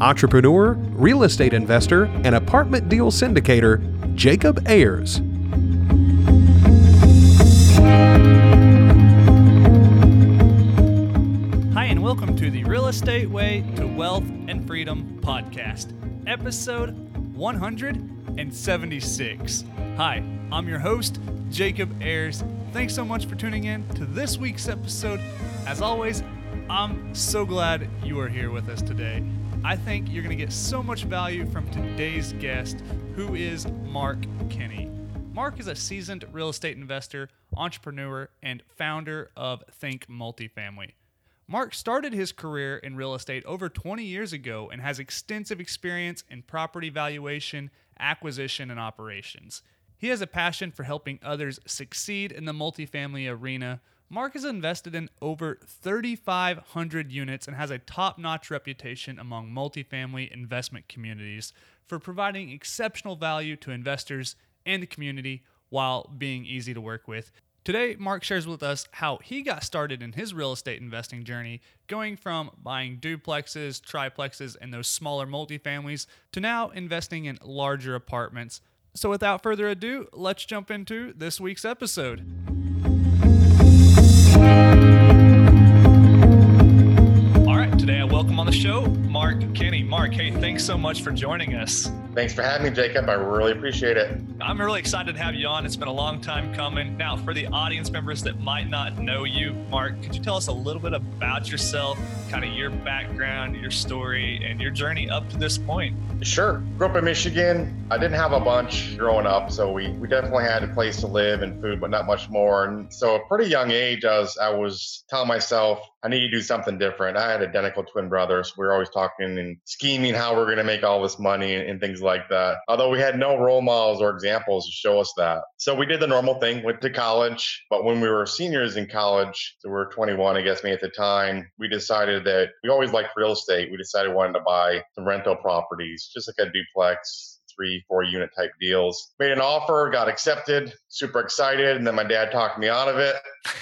entrepreneur, real estate investor, and apartment deal syndicator, Jacob Ayers. Hi, and welcome to the Real Estate Way to Wealth and Freedom podcast, episode 176. Hi, I'm your host, Jacob Ayers. Thanks so much for tuning in to this week's episode. As always, I'm so glad you are here with us today. I think you're going to get so much value from today's guest, who is Mark Kenney. Mark is a seasoned real estate investor, entrepreneur, and founder of Think Multifamily. Mark started his career in real estate over 20 years ago and has extensive experience in property valuation, acquisition, and operations. He has a passion for helping others succeed in the multifamily arena Mark has invested in over 3,500 units and has a top notch reputation among multifamily investment communities for providing exceptional value to investors and the community while being easy to work with. Today, Mark shares with us how he got started in his real estate investing journey, going from buying duplexes, triplexes, and those smaller multifamilies to now investing in larger apartments. So, without further ado, let's jump into this week's episode. Today I welcome on the show Mark Kenney. Mark, hey, thanks so much for joining us. Thanks for having me, Jacob. I really appreciate it. I'm really excited to have you on. It's been a long time coming. Now, for the audience members that might not know you, Mark, could you tell us a little bit about yourself, kind of your background, your story, and your journey up to this point? Sure. Grew up in Michigan. I didn't have a bunch growing up, so we, we definitely had a place to live and food, but not much more. And so, a pretty young age, I was, I was telling myself, I need to do something different. I had identical twin brothers. We were always talking and scheming how we're going to make all this money and, and things like that. Although we had no role models or examples to show us that. So we did the normal thing, went to college. But when we were seniors in college, so we were 21, I guess, me at the time, we decided that we always liked real estate. We decided we wanted to buy some rental properties, just like a duplex, three, four unit type deals. Made an offer, got accepted, super excited. And then my dad talked me out of it.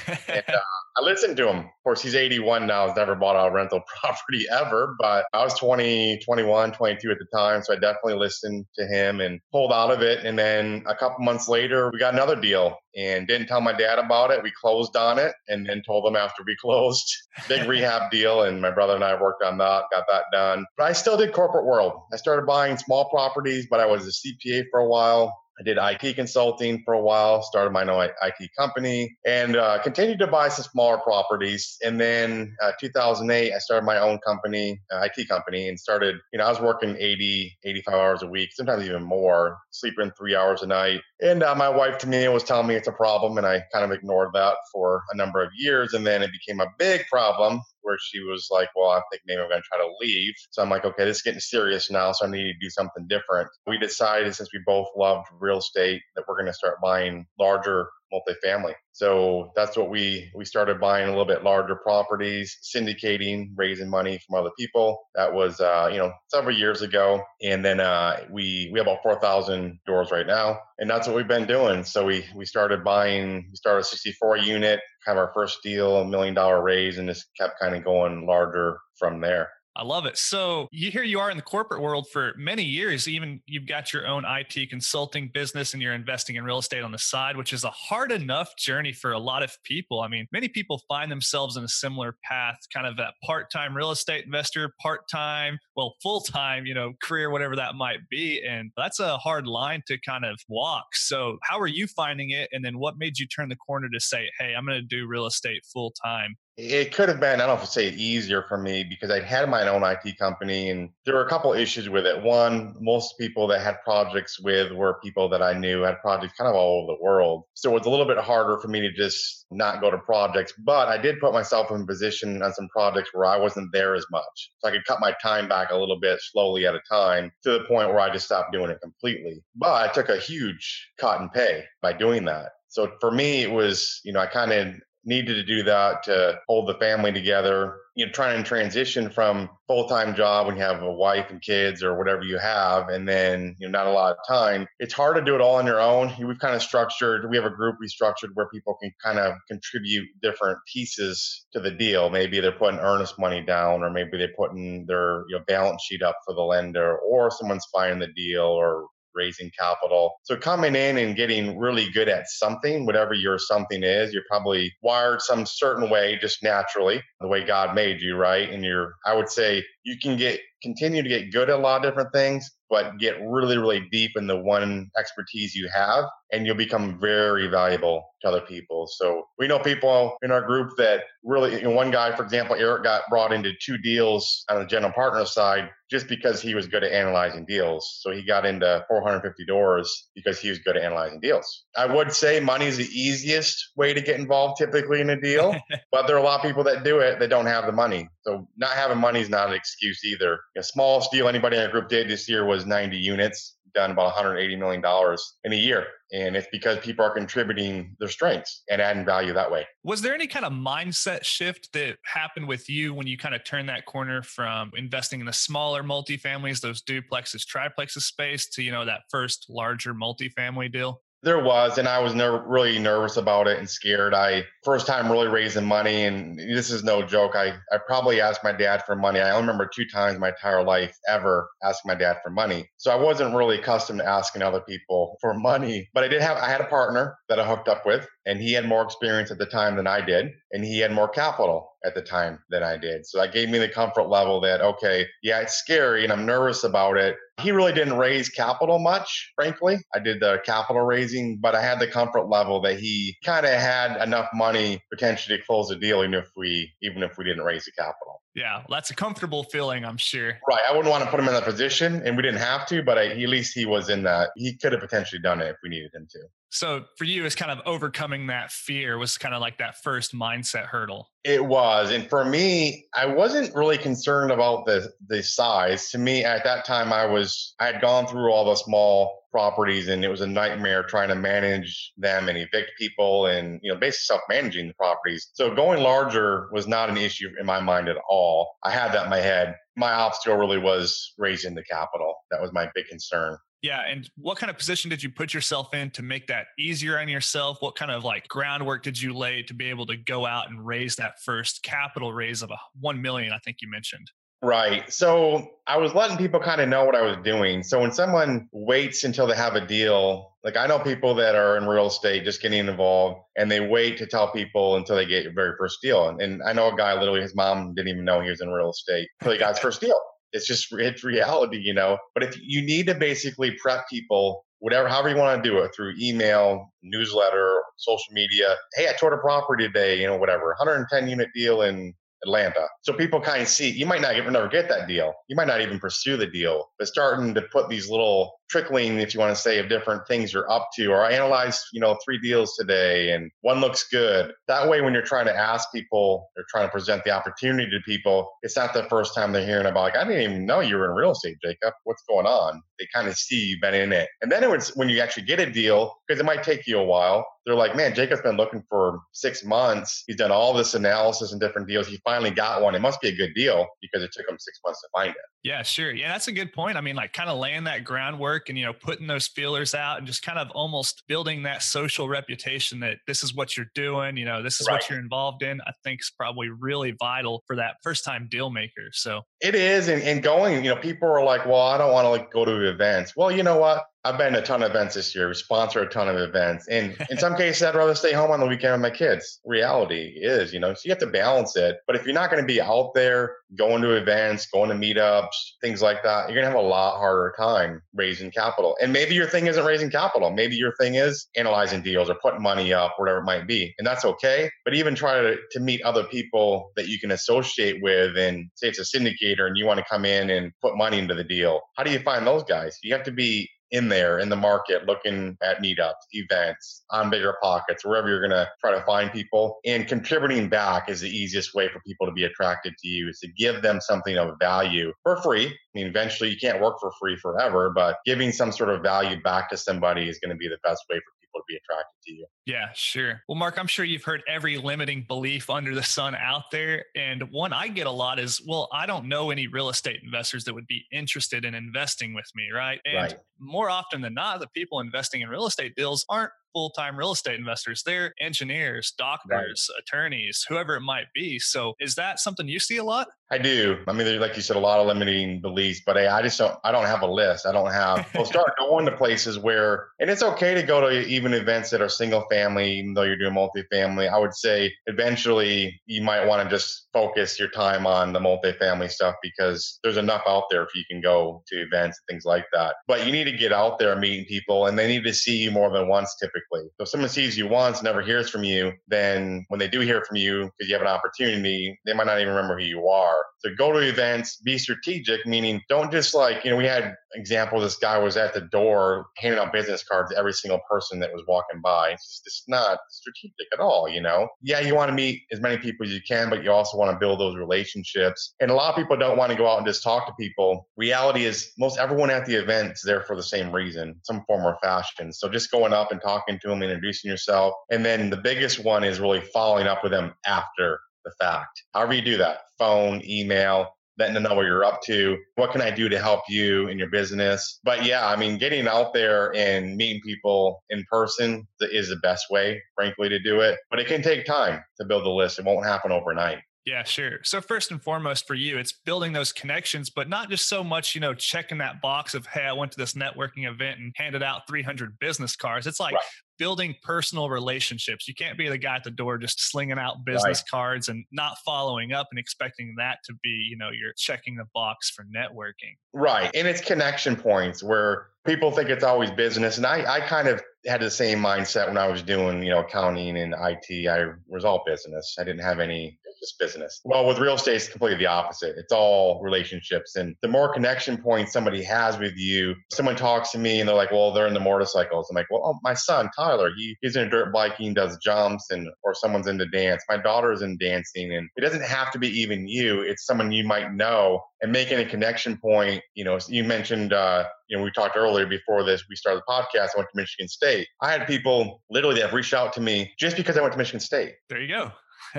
and, uh, I listened to him. Of course, he's 81 now. He's never bought a rental property ever, but I was 20, 21, 22 at the time. So I definitely listened to him and pulled out of it. And then a couple months later, we got another deal and didn't tell my dad about it. We closed on it and then told him after we closed. Big rehab deal. And my brother and I worked on that, got that done. But I still did corporate world. I started buying small properties, but I was a CPA for a while. I did IT consulting for a while, started my own IT company, and uh, continued to buy some smaller properties. And then uh, 2008, I started my own company, uh, IT company, and started, you know, I was working 80, 85 hours a week, sometimes even more, sleeping three hours a night. And uh, my wife to me was telling me it's a problem, and I kind of ignored that for a number of years. And then it became a big problem where she was like, Well, I think maybe I'm going to try to leave. So I'm like, Okay, this is getting serious now. So I need to do something different. We decided, since we both loved real estate, that we're going to start buying larger multifamily. So that's what we we started buying a little bit larger properties, syndicating, raising money from other people. That was uh, you know several years ago, and then uh, we we have about four thousand doors right now, and that's what we've been doing. So we we started buying. We started a 64 unit, kind of our first deal, a million dollar raise, and just kept kind of going larger from there. I love it. So you, here you are in the corporate world for many years. Even you've got your own IT consulting business and you're investing in real estate on the side, which is a hard enough journey for a lot of people. I mean, many people find themselves in a similar path, kind of that part-time real estate investor, part-time, well, full-time, you know, career, whatever that might be. And that's a hard line to kind of walk. So how are you finding it? And then what made you turn the corner to say, hey, I'm going to do real estate full-time? It could have been, I don't know if say easier for me because I'd had my own IT company and there were a couple issues with it. One, most people that had projects with were people that I knew had projects kind of all over the world. So it was a little bit harder for me to just not go to projects, but I did put myself in a position on some projects where I wasn't there as much. So I could cut my time back a little bit slowly at a time to the point where I just stopped doing it completely. But I took a huge cut in pay by doing that. So for me, it was, you know, I kind of needed to do that to hold the family together. You know, trying to transition from full time job when you have a wife and kids or whatever you have, and then you know not a lot of time. It's hard to do it all on your own. We've kind of structured. We have a group we structured where people can kind of contribute different pieces to the deal. Maybe they're putting earnest money down, or maybe they're putting their you know, balance sheet up for the lender, or someone's finding the deal, or raising capital. So coming in and getting really good at something, whatever your something is, you're probably wired some certain way just naturally, the way God made you, right? And you're I would say you can get continue to get good at a lot of different things, but get really, really deep in the one expertise you have, and you'll become very valuable to other people. So we know people in our group that really, you know, one guy, for example, Eric got brought into two deals on the general partner side just because he was good at analyzing deals. So he got into 450 doors because he was good at analyzing deals. I would say money is the easiest way to get involved typically in a deal, but there are a lot of people that do it that don't have the money. So not having money is not an excuse either. The smallest deal anybody in our group did this year was 90 units, done about 180 million dollars in a year, and it's because people are contributing their strengths and adding value that way. Was there any kind of mindset shift that happened with you when you kind of turned that corner from investing in the smaller multifamilies, those duplexes, triplexes space, to you know that first larger multifamily deal? There was, and I was ner- really nervous about it and scared. I first time really raising money, and this is no joke. I I probably asked my dad for money. I only remember two times my entire life ever asking my dad for money. So I wasn't really accustomed to asking other people for money. But I did have I had a partner that I hooked up with, and he had more experience at the time than I did, and he had more capital at the time than I did. So that gave me the comfort level that okay, yeah, it's scary and I'm nervous about it, he really didn't raise capital much, frankly. I did the capital raising, but I had the comfort level that he kind of had enough money potentially to close the deal, even if we even if we didn't raise the capital. Yeah, well, that's a comfortable feeling, I'm sure. Right. I wouldn't want to put him in that position, and we didn't have to, but I, at least he was in that. He could have potentially done it if we needed him to. So for you, it's kind of overcoming that fear was kind of like that first mindset hurdle. It was, and for me, I wasn't really concerned about the the size. To me, at that time, I was I had gone through all the small properties, and it was a nightmare trying to manage them and evict people, and you know, basically self managing the properties. So going larger was not an issue in my mind at all. I had that in my head. My obstacle really was raising the capital. That was my big concern. Yeah. And what kind of position did you put yourself in to make that easier on yourself? What kind of like groundwork did you lay to be able to go out and raise that first capital raise of a 1 million, I think you mentioned? Right. So I was letting people kind of know what I was doing. So when someone waits until they have a deal, like I know people that are in real estate just getting involved and they wait to tell people until they get your very first deal. And, and I know a guy literally, his mom didn't even know he was in real estate until he got his first deal it's just it's reality, you know. But if you need to basically prep people, whatever, however you want to do it, through email, newsletter, social media. Hey, I toured a property today, you know, whatever, 110 unit deal in Atlanta. So people kind of see you might not even never get that deal. You might not even pursue the deal, but starting to put these little trickling, if you want to say, of different things you're up to, or I analyzed, you know, three deals today and one looks good. That way, when you're trying to ask people or trying to present the opportunity to people, it's not the first time they're hearing about, like, I didn't even know you were in real estate, Jacob. What's going on? They kind of see you've been in it. And then it was when you actually get a deal, because it might take you a while, they're like, man, Jacob's been looking for six months. He's done all this analysis and different deals. He finally got one. It must be a good deal because it took him six months to find it. Yeah, sure. Yeah, that's a good point. I mean, like kind of laying that groundwork and, you know, putting those feelers out and just kind of almost building that social reputation that this is what you're doing, you know, this is right. what you're involved in, I think is probably really vital for that first time deal maker. So it is. And, and going, you know, people are like, well, I don't want to like go to events. Well, you know what? I've been to a ton of events this year, sponsor a ton of events. And in some cases, I'd rather stay home on the weekend with my kids. Reality is, you know, so you have to balance it. But if you're not going to be out there going to events, going to meetups, things like that, you're going to have a lot harder time raising capital. And maybe your thing isn't raising capital. Maybe your thing is analyzing deals or putting money up, whatever it might be. And that's okay. But even try to, to meet other people that you can associate with and say it's a syndicator and you want to come in and put money into the deal. How do you find those guys? You have to be in there in the market looking at meetups, events, on BiggerPockets, wherever you're going to try to find people. And contributing back is the easiest way for people to be attracted to you is to give them something of value for free. I mean, eventually you can't work for free forever, but giving some sort of value back to somebody is going to be the best way for people to be attracted to you. Yeah, sure. Well, Mark, I'm sure you've heard every limiting belief under the sun out there. And one I get a lot is, well, I don't know any real estate investors that would be interested in investing with me, right? And right. more often than not, the people investing in real estate deals aren't full time real estate investors. They're engineers, doctors, right. attorneys, whoever it might be. So, is that something you see a lot? I do. I mean, there's like you said, a lot of limiting beliefs, but hey, I just don't. I don't have a list. I don't have. We'll start going to places where, and it's okay to go to even events that are single family, even though you're doing multifamily. I would say eventually you might want to just focus your time on the multifamily stuff because there's enough out there if you can go to events and things like that. But you need to get out there meeting people, and they need to see you more than once typically. So if someone sees you once, never hears from you, then when they do hear from you because you have an opportunity, they might not even remember who you are. So go to events, be strategic, meaning don't just like, you know, we had example, this guy was at the door handing out business cards to every single person that was walking by. It's just it's not strategic at all, you know? Yeah, you want to meet as many people as you can, but you also want to build those relationships. And a lot of people don't want to go out and just talk to people. Reality is most everyone at the event is there for the same reason, some form or fashion. So just going up and talking to them, introducing yourself. And then the biggest one is really following up with them after the fact. However you do that, phone, email, letting them know what you're up to. What can I do to help you in your business? But yeah, I mean, getting out there and meeting people in person is the best way, frankly, to do it. But it can take time to build a list. It won't happen overnight. Yeah, sure. So first and foremost for you, it's building those connections, but not just so much, you know, checking that box of, hey, I went to this networking event and handed out 300 business cards. It's like right building personal relationships. You can't be the guy at the door just slinging out business right. cards and not following up and expecting that to be, you know, you're checking the box for networking. Right. And it's connection points where people think it's always business. And I, I kind of had the same mindset when I was doing, you know, accounting and IT. I was all business. I didn't have any business. Well, with real estate, it's completely the opposite. It's all relationships. And the more connection points somebody has with you, someone talks to me and they're like, well, they're into motorcycles. I'm like, well, oh, my son, Tyler, he, he's into dirt biking, does jumps, and or someone's into dance. My daughter's in dancing. And it doesn't have to be even you. It's someone you might know and making a connection point. You know, you mentioned, uh, you know, we talked earlier before this, we started the podcast. I went to Michigan State. I had people literally that have reached out to me just because I went to Michigan State. There you go.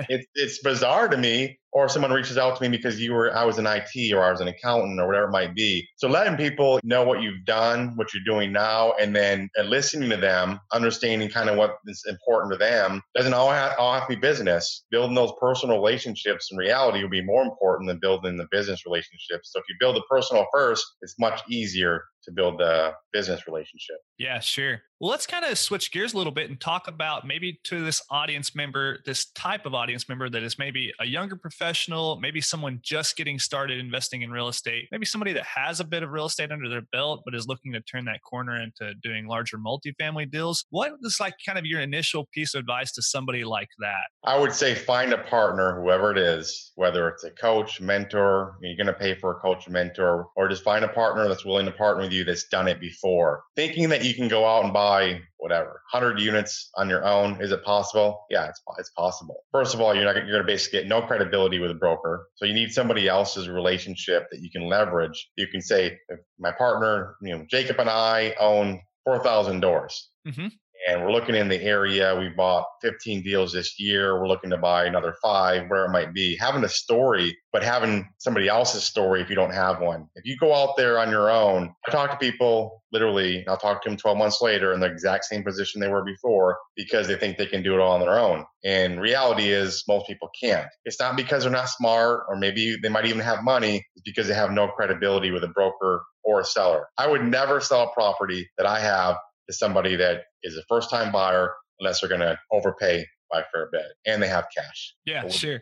It's it's bizarre to me or someone reaches out to me because you were I was in IT or I was an accountant or whatever it might be. So letting people know what you've done, what you're doing now, and then and listening to them, understanding kind of what is important to them doesn't all have, all have to be business. Building those personal relationships in reality will be more important than building the business relationships. So if you build the personal first, it's much easier to build the business relationship. Yeah, sure. Well, let's kind of switch gears a little bit and talk about maybe to this audience member, this type of audience member that is maybe a younger professional, maybe someone just getting started investing in real estate, maybe somebody that has a bit of real estate under their belt, but is looking to turn that corner into doing larger multifamily deals. What is like kind of your initial piece of advice to somebody like that? I would say find a partner, whoever it is, whether it's a coach, mentor, you're going to pay for a coach, mentor, or just find a partner that's willing to partner with you that's done it before. Thinking that you can go out and buy whatever 100 units on your own is it possible? Yeah it's, it's possible. First of all you're not you're going to basically get no credibility with a broker so you need somebody else's relationship that you can leverage. You can say my partner you know jacob and i own 4000 doors. Mm-hmm. And we're looking in the area. We bought 15 deals this year. We're looking to buy another five, where it might be. Having a story, but having somebody else's story if you don't have one. If you go out there on your own, I talk to people literally, I'll talk to them 12 months later in the exact same position they were before because they think they can do it all on their own. And reality is most people can't. It's not because they're not smart or maybe they might even have money, it's because they have no credibility with a broker or a seller. I would never sell a property that I have to somebody that is a first time buyer unless they're going to overpay by a fair bit and they have cash. Yeah, sure.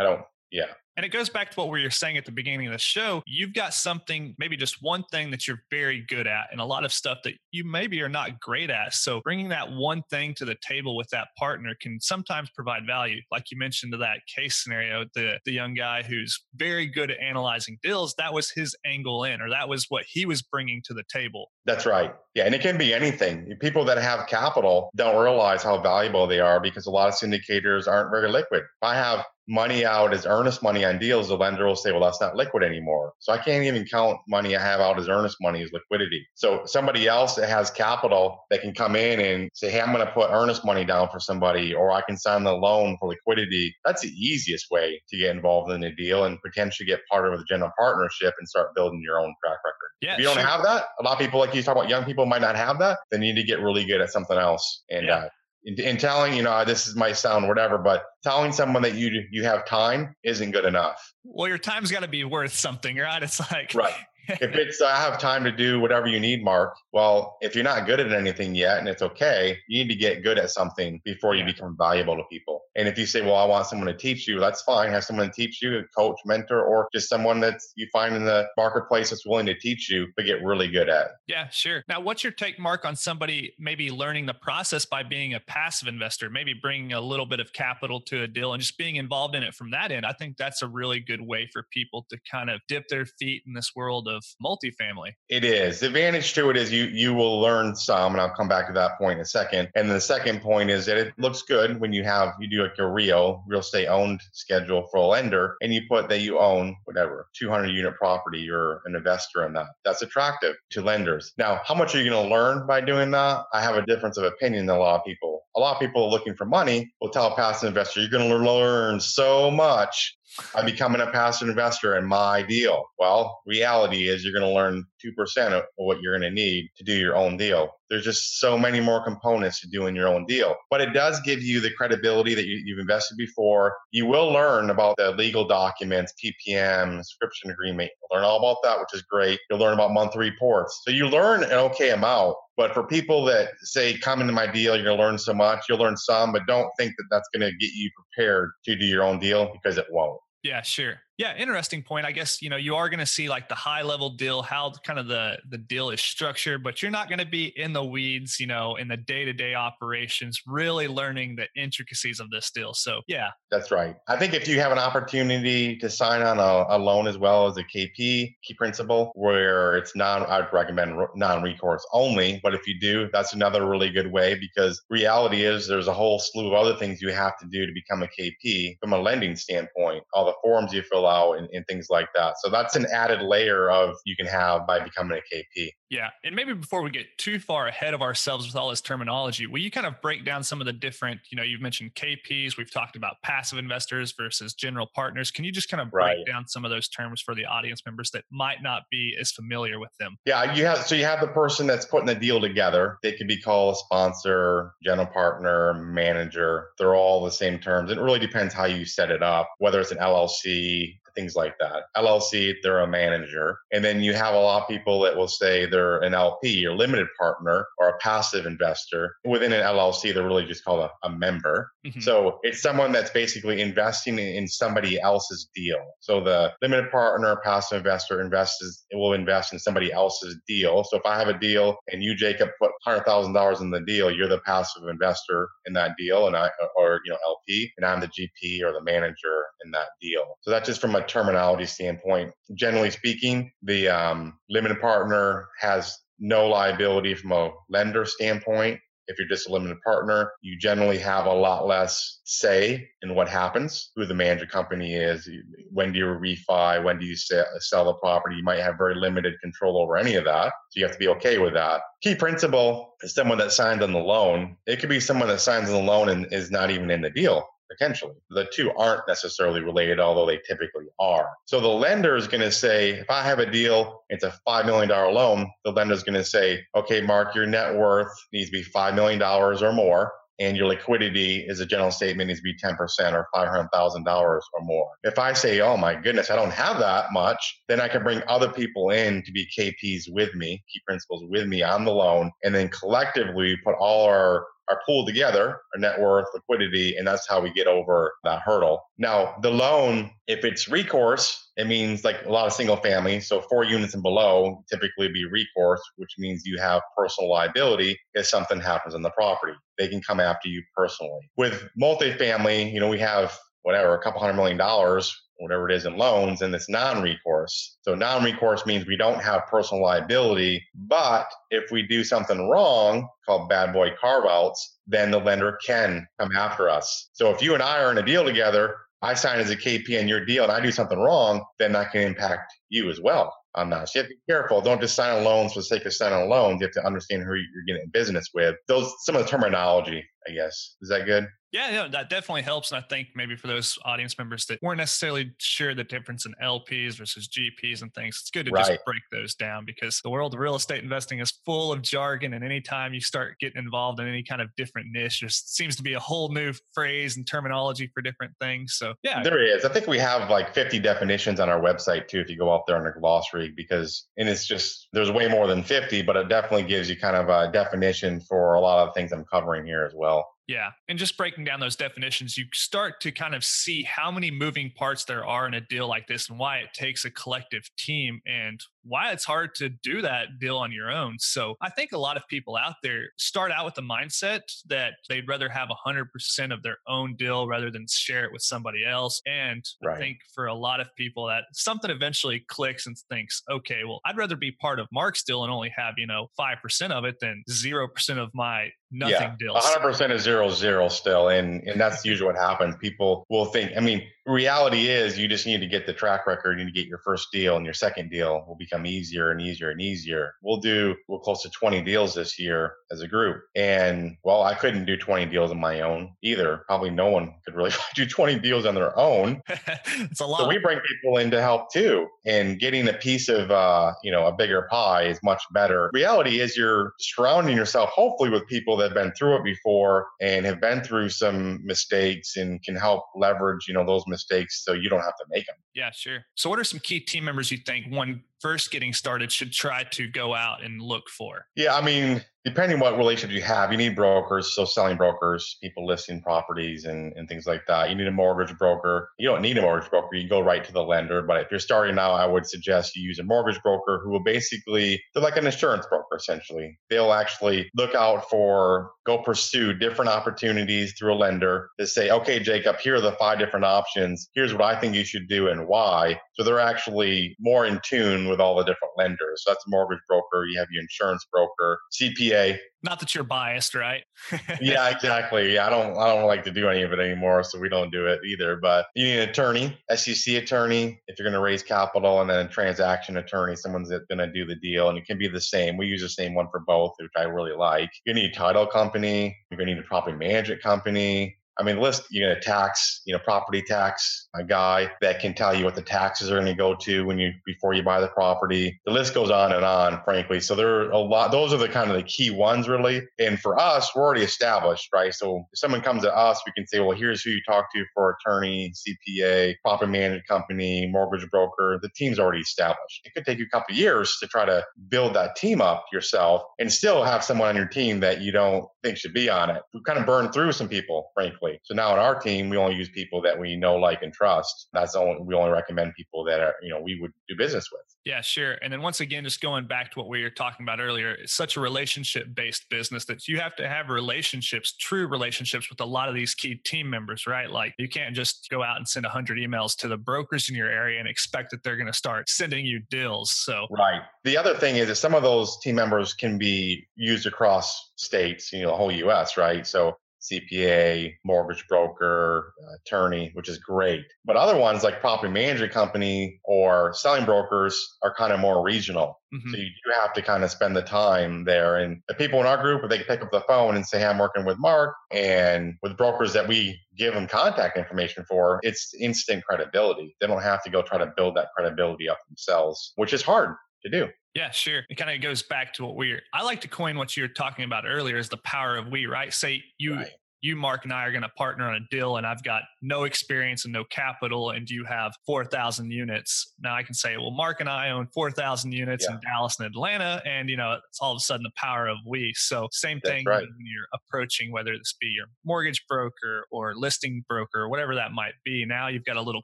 I don't, yeah. And it goes back to what we were saying at the beginning of the show. You've got something, maybe just one thing that you're very good at, and a lot of stuff that you maybe are not great at. So bringing that one thing to the table with that partner can sometimes provide value. Like you mentioned to that case scenario, the the young guy who's very good at analyzing deals, that was his angle in, or that was what he was bringing to the table. That's right. Yeah, and it can be anything. People that have capital don't realize how valuable they are because a lot of syndicators aren't very liquid. If I have money out as earnest money on deals, the lender will say, well, that's not liquid anymore. So I can't even count money I have out as earnest money as liquidity. So somebody else that has capital that can come in and say, hey, I'm going to put earnest money down for somebody, or I can sign the loan for liquidity. That's the easiest way to get involved in a deal and potentially get part of the general partnership and start building your own track record. Yeah, if you don't sure. have that, a lot of people, like you talk about, young people might not have that. They need to get really good at something else. And yeah. uh, in, in telling, you know, ah, this is my sound, whatever, but telling someone that you you have time isn't good enough. Well, your time's got to be worth something, right? It's like right if it's uh, I have time to do whatever you need, Mark. Well, if you're not good at anything yet, and it's okay, you need to get good at something before you become valuable to people. And if you say, "Well, I want someone to teach you," that's fine. Have someone to teach you, a coach, mentor, or just someone that you find in the marketplace that's willing to teach you, but get really good at. Yeah, sure. Now, what's your take, Mark, on somebody maybe learning the process by being a passive investor, maybe bringing a little bit of capital to a deal and just being involved in it from that end? I think that's a really good way for people to kind of dip their feet in this world of of multifamily. It is. The advantage to it is you you will learn some, and I'll come back to that point in a second. And the second point is that it looks good when you have you do like a real real estate owned schedule for a lender, and you put that you own whatever 200 unit property. You're an investor in that. That's attractive to lenders. Now, how much are you going to learn by doing that? I have a difference of opinion than a lot of people. A lot of people looking for money will tell a passive investor, you're going to learn so much by becoming a passive investor in my deal. Well, reality is you're going to learn 2% of what you're going to need to do your own deal. There's just so many more components to doing your own deal. But it does give you the credibility that you, have invested before. You will learn about the legal documents, PPM, subscription agreement. You'll learn all about that, which is great. You'll learn about monthly reports. So you learn an okay amount. But for people that say, come into my deal, you're going to learn so much, you'll learn some, but don't think that that's going to get you prepared to do your own deal because it won't. Yeah, sure. Yeah, interesting point. I guess you know you are going to see like the high level deal, how kind of the the deal is structured, but you're not going to be in the weeds, you know, in the day to day operations, really learning the intricacies of this deal. So yeah, that's right. I think if you have an opportunity to sign on a, a loan as well as a KP key principal, where it's non, I'd recommend non recourse only. But if you do, that's another really good way because reality is there's a whole slew of other things you have to do to become a KP from a lending standpoint. All the forms you fill out and, and things like that. So that's an added layer of you can have by becoming a KP. Yeah. And maybe before we get too far ahead of ourselves with all this terminology, will you kind of break down some of the different, you know, you've mentioned KPs, we've talked about passive investors versus general partners. Can you just kind of break right. down some of those terms for the audience members that might not be as familiar with them? Yeah, you have so you have the person that's putting the deal together. They could be called a sponsor, general partner, manager. They're all the same terms. It really depends how you set it up, whether it's an LLC, things like that. LLC, they're a manager. And then you have a lot of people that will say they're an LP or limited partner or a passive investor. Within an LLC, they're really just called a, a member. Mm-hmm. So it's someone that's basically investing in, somebody else's deal. So the limited partner, passive investor invests, it will invest in somebody else's deal. So if I have a deal and you, Jacob, put $100,000 in the deal, you're the passive investor in that deal and I, or, you know, LP, and I'm the GP or the manager in that deal. So that's just from a terminology standpoint. Generally speaking, the um, limited partner has no liability from a lender standpoint. If you're just a limited partner, you generally have a lot less say in what happens, who the manager company is, when do you refi, when do you sell the property. You might have very limited control over any of that. So you have to be okay with that. Key principal is someone that signs on the loan. It could be someone that signs on the loan and is not even in the deal potentially. The two aren't necessarily related, although they typically are. So the lender is going to say, if I have a deal, it's a $5 million loan, the lender is going to say, okay, Mark, your net worth needs to be $5 million or more. And your liquidity is a general statement needs to be 10% or $500,000 or more. If I say, oh my goodness, I don't have that much, then I can bring other people in to be KPs with me, key principals with me on the loan. And then collectively put all our are pooled together, our net worth, liquidity, and that's how we get over that hurdle. Now, the loan, if it's recourse, it means like a lot of single family. So four units and below typically be recourse, which means you have personal liability if something happens on the property. They can come after you personally. With multifamily, you know, we have whatever, a couple hundred million dollars whatever it is in loans, and it's non recourse. So, non recourse means we don't have personal liability, but if we do something wrong, called bad boy carve outs, then the lender can come after us. So, if you and I are in a deal together, I sign as a KP in your deal and I do something wrong, then that can impact you as well on that. So you have to be careful. Don't just sign on loans for the sake of signing on loans. You have to understand who you're getting in business with. Those some of the terminology, I guess. Is that good? Yeah, yeah, that definitely helps. And I think maybe for those audience members that weren't necessarily sure the difference in LPs versus GPs and things, it's good to right. just break those down because the world of real estate investing is full of jargon. And anytime you start getting involved in any kind of different niche, there seems to be a whole new phrase and terminology for different things. So, yeah. There is. I think we have like 50 definitions on our website too, if you go out there on the glossary, because, and it's just, there's way more than 50, but it definitely gives you kind of a definition for a lot of things I'm covering here as well. Yeah. And just breaking down those definitions, you start to kind of see how many moving parts there are in a deal like this and why it takes a collective team and why it's hard to do that deal on your own. So I think a lot of people out there start out with the mindset that they'd rather have 100% of their own deal rather than share it with somebody else. And right. I think for a lot of people that something eventually clicks and thinks, okay, well, I'd rather be part of Mark's deal and only have, you know, 5% of it than 0% of my nothing deal." yeah, deals. 100% is zero, zero still. And, and that's usually what happens. People will think, I mean, reality is you just need to get the track record. You need to get your first deal and your second deal will become easier and easier and easier. We'll do we're close to 20 deals this year as a group. And well, I couldn't do 20 deals on my own either. Probably no one could really do 20 deals on their own. it's a lot. So we bring people in to help too. And getting a piece of uh, you know, a bigger pie is much better. Reality is you're surrounding yourself hopefully with people that have been through it before and have been through some mistakes and can help leverage, you know, those mistakes mistakes so you don't have to make them. Yeah, sure. So, what are some key team members you think one first getting started should try to go out and look for? Yeah, I mean, depending what relationship you have, you need brokers, so selling brokers, people listing properties and, and things like that. You need a mortgage broker. You don't need a mortgage broker. You go right to the lender. But if you're starting now, I would suggest you use a mortgage broker who will basically, they're like an insurance broker essentially. They'll actually look out for, go pursue different opportunities through a lender to say, okay, Jacob, here are the five different options. Here's what I think you should do and why. So they're actually more in tune with all the different lenders. So that's a mortgage broker. You have your insurance broker, CPA not that you're biased, right? yeah, exactly. Yeah, I don't I don't like to do any of it anymore, so we don't do it either. But you need an attorney, SEC attorney, if you're going to raise capital, and then a transaction attorney, someone's going to do the deal, and it can be the same. We use the same one for both, which I really like. You need a title company. You're going to need a property management company. I mean, list you're going to tax, you know, property tax, a guy that can tell you what the taxes are going to go to when you before you buy the property. The list goes on and on, frankly. So there are a lot. Those are the kind of the key ones, really. And for us, we're already established, right? So if someone comes to us, we can say, well, here's who you talk to for attorney, CPA, property management company, mortgage broker. The team's already established. It could take you a couple years to try to build that team up yourself and still have someone on your team that you don't think should be on it. We kind of burned through some people, frankly quickly. So now on our team, we only use people that we know, like, and trust. That's the only we only recommend people that are you know we would do business with. Yeah, sure. And then once again, just going back to what we were talking about earlier, it's such a relationship based business that you have to have relationships, true relationships with a lot of these key team members, right? Like you can't just go out and send 100 emails to the brokers in your area and expect that they're going to start sending you deals. So, right. The other thing is that some of those team members can be used across states, you know, the whole US, right? So CPA, mortgage broker, attorney, which is great. But other ones like property management company or selling brokers are kind of more regional. Mm-hmm. So you do have to kind of spend the time there. And the people in our group, they can pick up the phone and say, hey, I'm working with Mark. And with brokers that we give them contact information for, it's instant credibility. They don't have to go try to build that credibility up themselves, which is hard to do. Yeah, sure. It kind of goes back to what we're. I like to coin what you were talking about earlier is the power of we, right? Say you right you, Mark, and I are going to partner on a deal, and I've got no experience and no capital, and you have 4,000 units. Now I can say, well, Mark and I own 4,000 units yeah. in Dallas and Atlanta, and you know, it's all of a sudden the power of we. So same thing right. when you're approaching whether this be your mortgage broker or listing broker or whatever that might be. Now you've got a little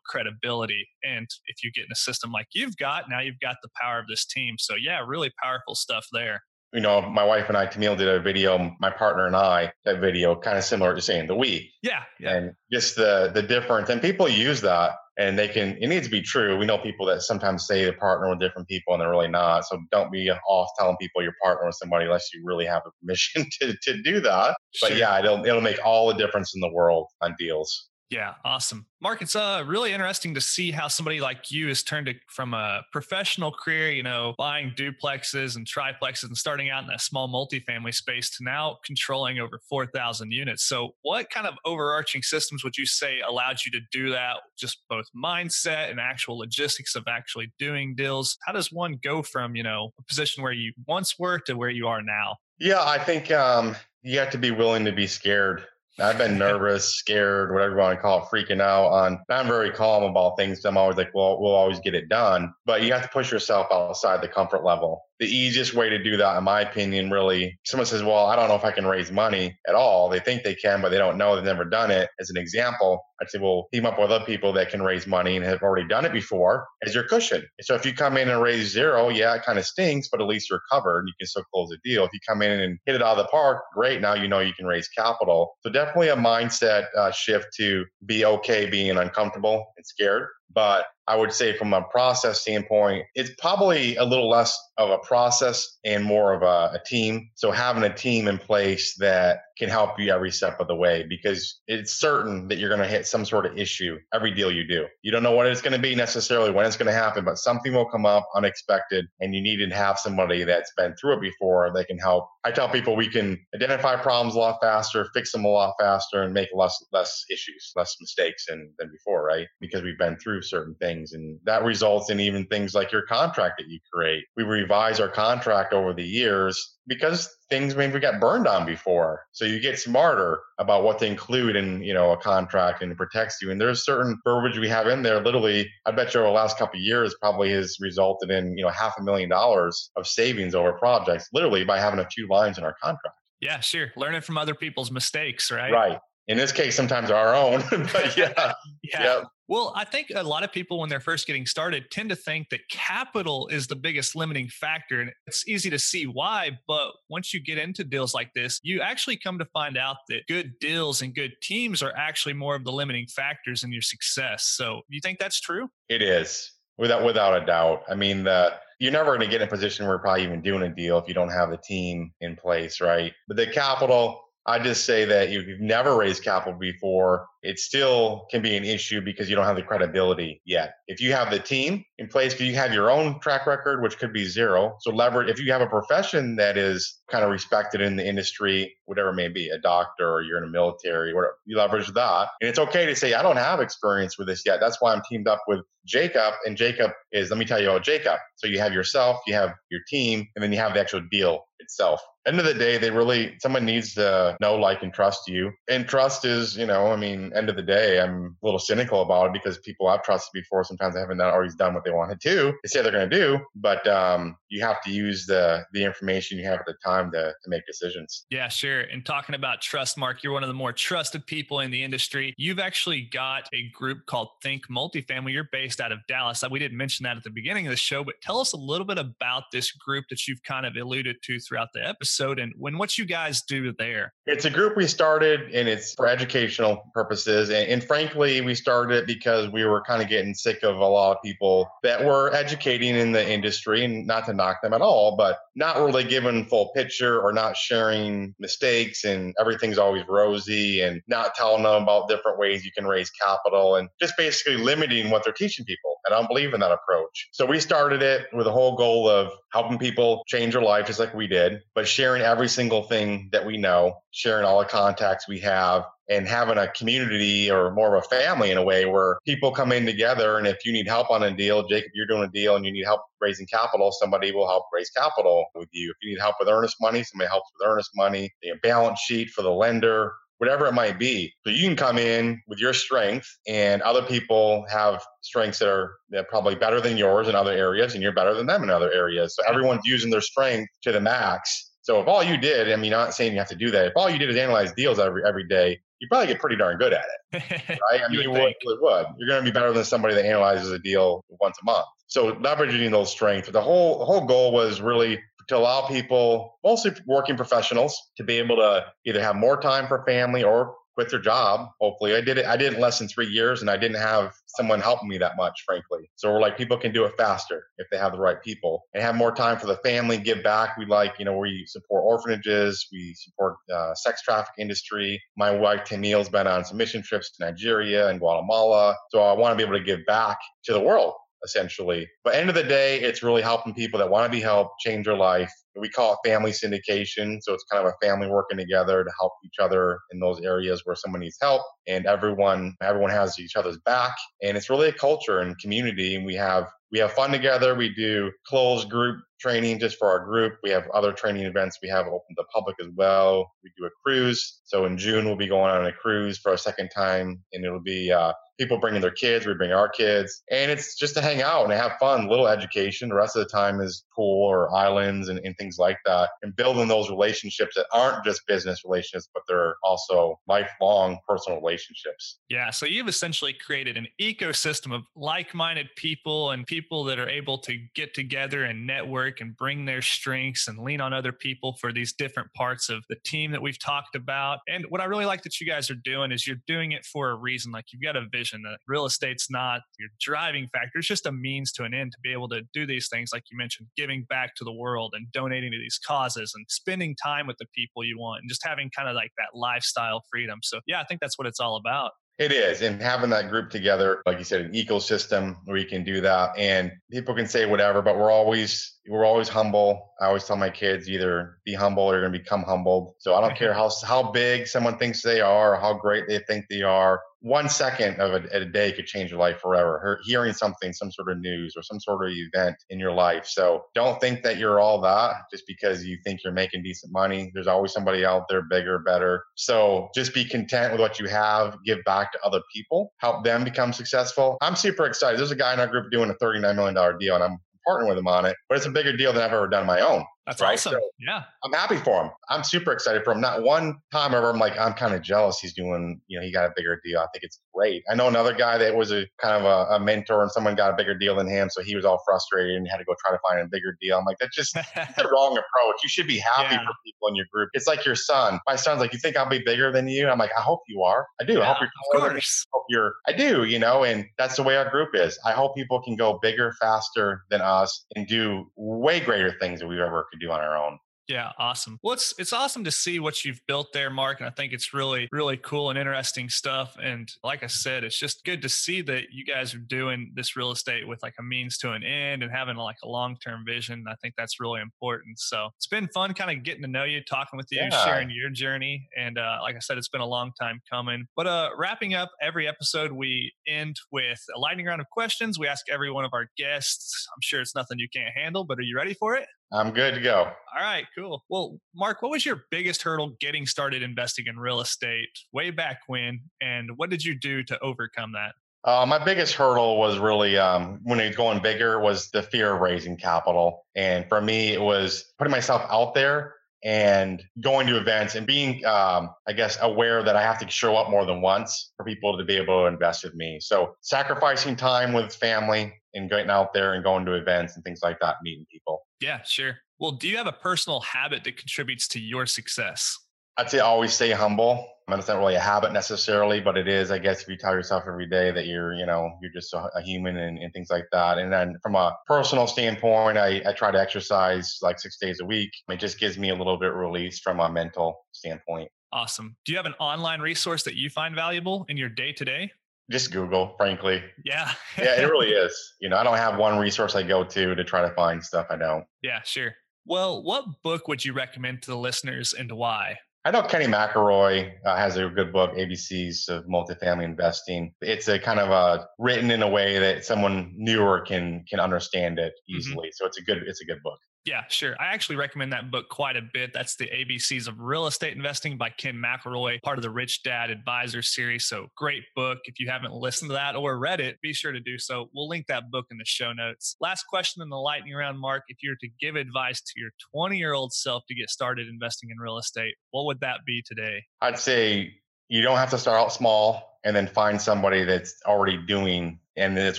credibility, and if you get in a system like you've got, now you've got the power of this team. So yeah, really powerful stuff there you know, my wife and I, Tamiel, did a video. My partner and I, that video, kind of similar to saying the we. Yeah, yeah. And just the the difference, and people use that, and they can. It needs to be true. We know people that sometimes say they partner with different people, and they're really not. So don't be off telling people you're partnering with somebody unless you really have the permission to to do that. Sure. But yeah, it'll it'll make all the difference in the world on deals. Yeah, awesome. Mark, it's uh, really interesting to see how somebody like you has turned to, from a professional career, you know, buying duplexes and triplexes and starting out in a small multifamily space to now controlling over 4,000 units. So, what kind of overarching systems would you say allowed you to do that? Just both mindset and actual logistics of actually doing deals. How does one go from, you know, a position where you once were to where you are now? Yeah, I think um, you have to be willing to be scared I've been nervous, scared, whatever you want to call it, freaking out on. I'm very calm about things. I'm always like, well, we'll always get it done. But you have to push yourself outside the comfort level the easiest way to do that, in my opinion, really, someone says, Well, I don't know if I can raise money at all. They think they can, but they don't know. They've never done it. As an example, I'd say, Well, team up with other people that can raise money and have already done it before as your cushion. So if you come in and raise zero, yeah, it kind of stinks, but at least you're covered. and You can still close a deal. If you come in and hit it out of the park, great. Now you know you can raise capital. So definitely a mindset uh, shift to be okay being uncomfortable and scared but I would say from a process standpoint, it's probably a little less of a process and more of a, a, team. So having a team in place that can help you every step of the way because it's certain that you're going to hit some sort of issue every deal you do. You don't know what it's going to be necessarily, when it's going to happen, but something will come up unexpected and you need to have somebody that's been through it before that can help. I tell people we can identify problems a lot faster, fix them a lot faster, and make less less issues, less mistakes than, than before, right? Because we've been through certain things. And that results in even things like your contract that you create. We revise our contract over the years because things maybe got burned on before. So you get smarter about what to include in, you know, a contract and it protects you. And there's certain verbiage we have in there. Literally, I bet you over the last couple of years probably has resulted in, you know, half a million dollars of savings over projects, literally by having a few lines in our contract. Yeah, sure. Learning from other people's mistakes, right? Right in this case, sometimes our own. but yeah, yeah. Well, I think a lot of people, when they're first getting started, tend to think that capital is the biggest limiting factor. And it's easy to see why. But once you get into deals like this, you actually come to find out that good deals and good teams are actually more of the limiting factors in your success. So, you think that's true? It is, without without a doubt. I mean, the you're never going to get in a position where you're probably even doing a deal if you don't have the team in place, right? But the capital, I just say that if you've never raised capital before, it still can be an issue because you don't have the credibility yet. If you have the team in place, you have your own track record, which could be zero. So leverage if you have a profession that is kind of respected in the industry, whatever it may be, a doctor or you're in a military, whatever, you leverage that. And it's okay to say, I don't have experience with this yet. That's why I'm teamed up with Jacob. And Jacob is, let me tell you about Jacob. So you have yourself, you have your team, and then you have the actual deal itself. End of the day, they really someone needs to know, like, and trust you. And trust is, you know, I mean, End of the day, I'm a little cynical about it because people I've trusted before sometimes they haven't always done what they wanted to. They say they're going to do, but um, you have to use the the information you have at the time to, to make decisions. Yeah, sure. And talking about trust, Mark, you're one of the more trusted people in the industry. You've actually got a group called Think Multifamily. You're based out of Dallas. We didn't mention that at the beginning of the show, but tell us a little bit about this group that you've kind of alluded to throughout the episode and when what you guys do there. It's a group we started and it's for educational purposes. And, and frankly, we started it because we were kind of getting sick of a lot of people that were educating in the industry and not to knock them at all, but not really giving full picture or not sharing mistakes and everything's always rosy and not telling them about different ways you can raise capital and just basically limiting what they're teaching people. And I don't believe in that approach. So we started it with the whole goal of helping people change their life just like we did, but sharing every single thing that we know, sharing all the contacts we have, and having a community or more of a family in a way where people come in together. And if you need help on a deal, Jacob, you're doing a deal and you need help raising capital, somebody will help raise capital with you. If you need help with earnest money, somebody helps with earnest money, the balance sheet for the lender, whatever it might be. So you can come in with your strength, and other people have strengths that are probably better than yours in other areas, and you're better than them in other areas. So everyone's using their strength to the max. So if all you did, I mean, I'm not saying you have to do that. If all you did is analyze deals every every day, you probably get pretty darn good at it, right? I mean, you, you would, would. You're going to be better than somebody that analyzes a deal once a month. So leveraging those strengths. The whole the whole goal was really to allow people, mostly working professionals, to be able to either have more time for family or quit their job. Hopefully, I did it. I did it less than three years, and I didn't have someone helping me that much, frankly. So we're like, people can do it faster if they have the right people and have more time for the family. Give back. We like, you know, we support orphanages, we support uh, sex traffic industry. My wife Tamiel's been on some mission trips to Nigeria and Guatemala, so I want to be able to give back to the world essentially. But end of the day, it's really helping people that want to be helped change their life. We call it family syndication. So it's kind of a family working together to help each other in those areas where someone needs help. And everyone, everyone has each other's back. And it's really a culture and community. And we have we have fun together. We do closed group training just for our group. We have other training events we have open to the public as well. We do a cruise. So in June, we'll be going on a cruise for a second time, and it'll be uh, people bringing their kids. We bring our kids, and it's just to hang out and have fun, little education. The rest of the time is pool or islands and, and things like that, and building those relationships that aren't just business relationships, but they're also lifelong personal relationships. Yeah. So you've essentially created an ecosystem of like minded people and people that are able to get together and network and bring their strengths and lean on other people for these different parts of the team that we've talked about. And what I really like that you guys are doing is you're doing it for a reason. Like you've got a vision that real estate's not your driving factor, it's just a means to an end to be able to do these things, like you mentioned, giving back to the world and donating to these causes and spending time with the people you want and just having kind of like that lifestyle freedom. So, yeah, I think that's what it's all about. It is. And having that group together, like you said, an ecosystem where you can do that. And people can say whatever, but we're always we're always humble. I always tell my kids either be humble or you're gonna become humbled. So I don't care how how big someone thinks they are or how great they think they are one second of a, a, day could change your life forever. Hearing something, some sort of news or some sort of event in your life. So don't think that you're all that just because you think you're making decent money. There's always somebody out there bigger, better. So just be content with what you have, give back to other people, help them become successful. I'm super excited. There's a guy in our group doing a $39 million deal, and I'm partnering with him on it, but it's a bigger deal than I've ever done my own. That's right? awesome. So yeah. I'm happy for him. I'm super excited for him. Not one time ever I'm like, I'm kind of jealous he's doing, you know, he got a bigger deal. I think it's great. I know another guy that was a kind of a, a mentor and someone got a bigger deal than him. So he was all frustrated and had to go try to find a bigger deal. I'm like, that's just the wrong approach. You should be happy yeah. for people in your group. It's like your son. My son's like, you think I'll be bigger than you? I'm like, I hope you are. I do. Yeah, I hope you're, of course. I hope you're, I do, you know, and that's the way our group is. I hope people can go bigger, faster than us and do way greater things than we've ever could do on our own. Yeah, awesome. Well, it's it's awesome to see what you've built there, Mark, and I think it's really really cool and interesting stuff. And like I said, it's just good to see that you guys are doing this real estate with like a means to an end and having like a long term vision. I think that's really important. So it's been fun, kind of getting to know you, talking with you, yeah. sharing your journey. And uh, like I said, it's been a long time coming. But uh, wrapping up every episode, we end with a lightning round of questions. We ask every one of our guests. I'm sure it's nothing you can't handle, but are you ready for it? I'm good to go. All right, cool. Well, Mark, what was your biggest hurdle getting started investing in real estate way back when? And what did you do to overcome that? Uh, my biggest hurdle was really um, when it was going bigger was the fear of raising capital. And for me, it was putting myself out there and going to events and being, um, I guess, aware that I have to show up more than once for people to be able to invest with me. So sacrificing time with family and getting out there and going to events and things like that, meeting people. Yeah, sure. Well, do you have a personal habit that contributes to your success? I'd say always stay humble. I mean, it's not really a habit necessarily, but it is, I guess, if you tell yourself every day that you're, you know, you're just a, a human and, and, things like that. And then from a personal standpoint, I, I try to exercise like six days a week. It just gives me a little bit release from a mental standpoint. Awesome. Do you have an online resource that you find valuable in your day to day? Just Google, frankly. Yeah. yeah, it really is. You know, I don't have one resource I go to to try to find stuff I don't. Yeah, sure. Well, what book would you recommend to the listeners and why? I know Kenny McElroy uh, has a good book, ABCs of Multifamily Investing. It's a kind of a written in a way that someone newer can can understand it mm-hmm. easily. Mm-hmm. So it's a good it's a good book. Yeah, sure. I actually recommend that book quite a bit. That's the ABCs of Real Estate Investing by Ken McElroy, part of the Rich Dad Advisor series. So great book. If you haven't listened to that or read it, be sure to do so. We'll link that book in the show notes. Last question in the lightning round, Mark. If you're to give advice to your 20 year old self to get started investing in real estate, what would that be today? I'd say you don't have to start out small and then find somebody that's already doing and it's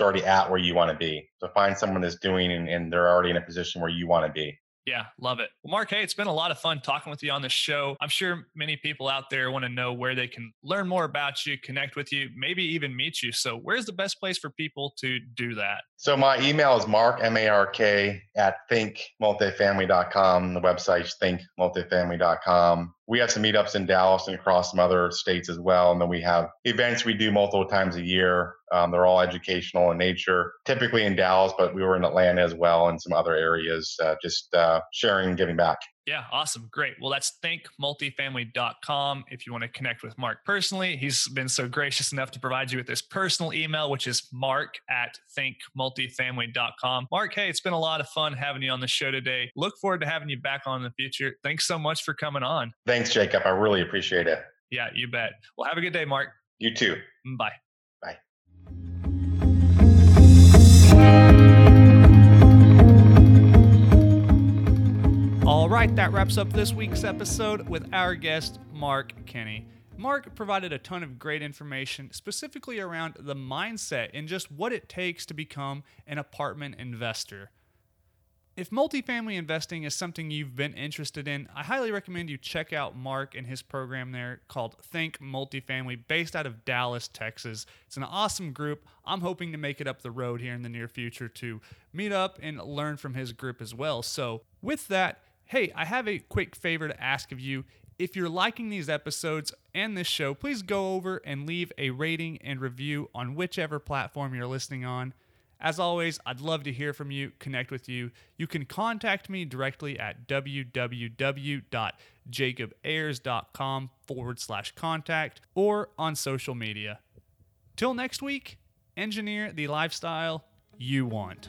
already at where you want to be. So find someone that's doing and, and they're already in a position where you want to be. Yeah, love it. Well, Mark, hey, it's been a lot of fun talking with you on this show. I'm sure many people out there want to know where they can learn more about you, connect with you, maybe even meet you. So, where's the best place for people to do that? So, my email is mark, M A R K, at thinkmultifamily.com. The website's thinkmultifamily.com we have some meetups in Dallas and across some other states as well. And then we have events we do multiple times a year. Um, they're all educational in nature, typically in Dallas, but we were in Atlanta as well and some other areas, uh, just uh, sharing and giving back. Yeah, awesome. Great. Well, that's thinkmultifamily.com. If you want to connect with Mark personally, he's been so gracious enough to provide you with this personal email, which is mark at thinkmultifamily.com. Mark, hey, it's been a lot of fun having you on the show today. Look forward to having you back on in the future. Thanks so much for coming on. Thanks, Jacob. I really appreciate it. Yeah, you bet. Well, have a good day, Mark. You too. Bye. Bye. Right, that wraps up this week's episode with our guest, Mark Kenney. Mark provided a ton of great information specifically around the mindset and just what it takes to become an apartment investor. If multifamily investing is something you've been interested in, I highly recommend you check out Mark and his program there called Think Multifamily, based out of Dallas, Texas. It's an awesome group. I'm hoping to make it up the road here in the near future to meet up and learn from his group as well. So, with that, hey, I have a quick favor to ask of you. If you're liking these episodes and this show, please go over and leave a rating and review on whichever platform you're listening on. As always, I'd love to hear from you, connect with you. You can contact me directly at www.jacobayers.com forward slash contact or on social media. Till next week, engineer the lifestyle you want.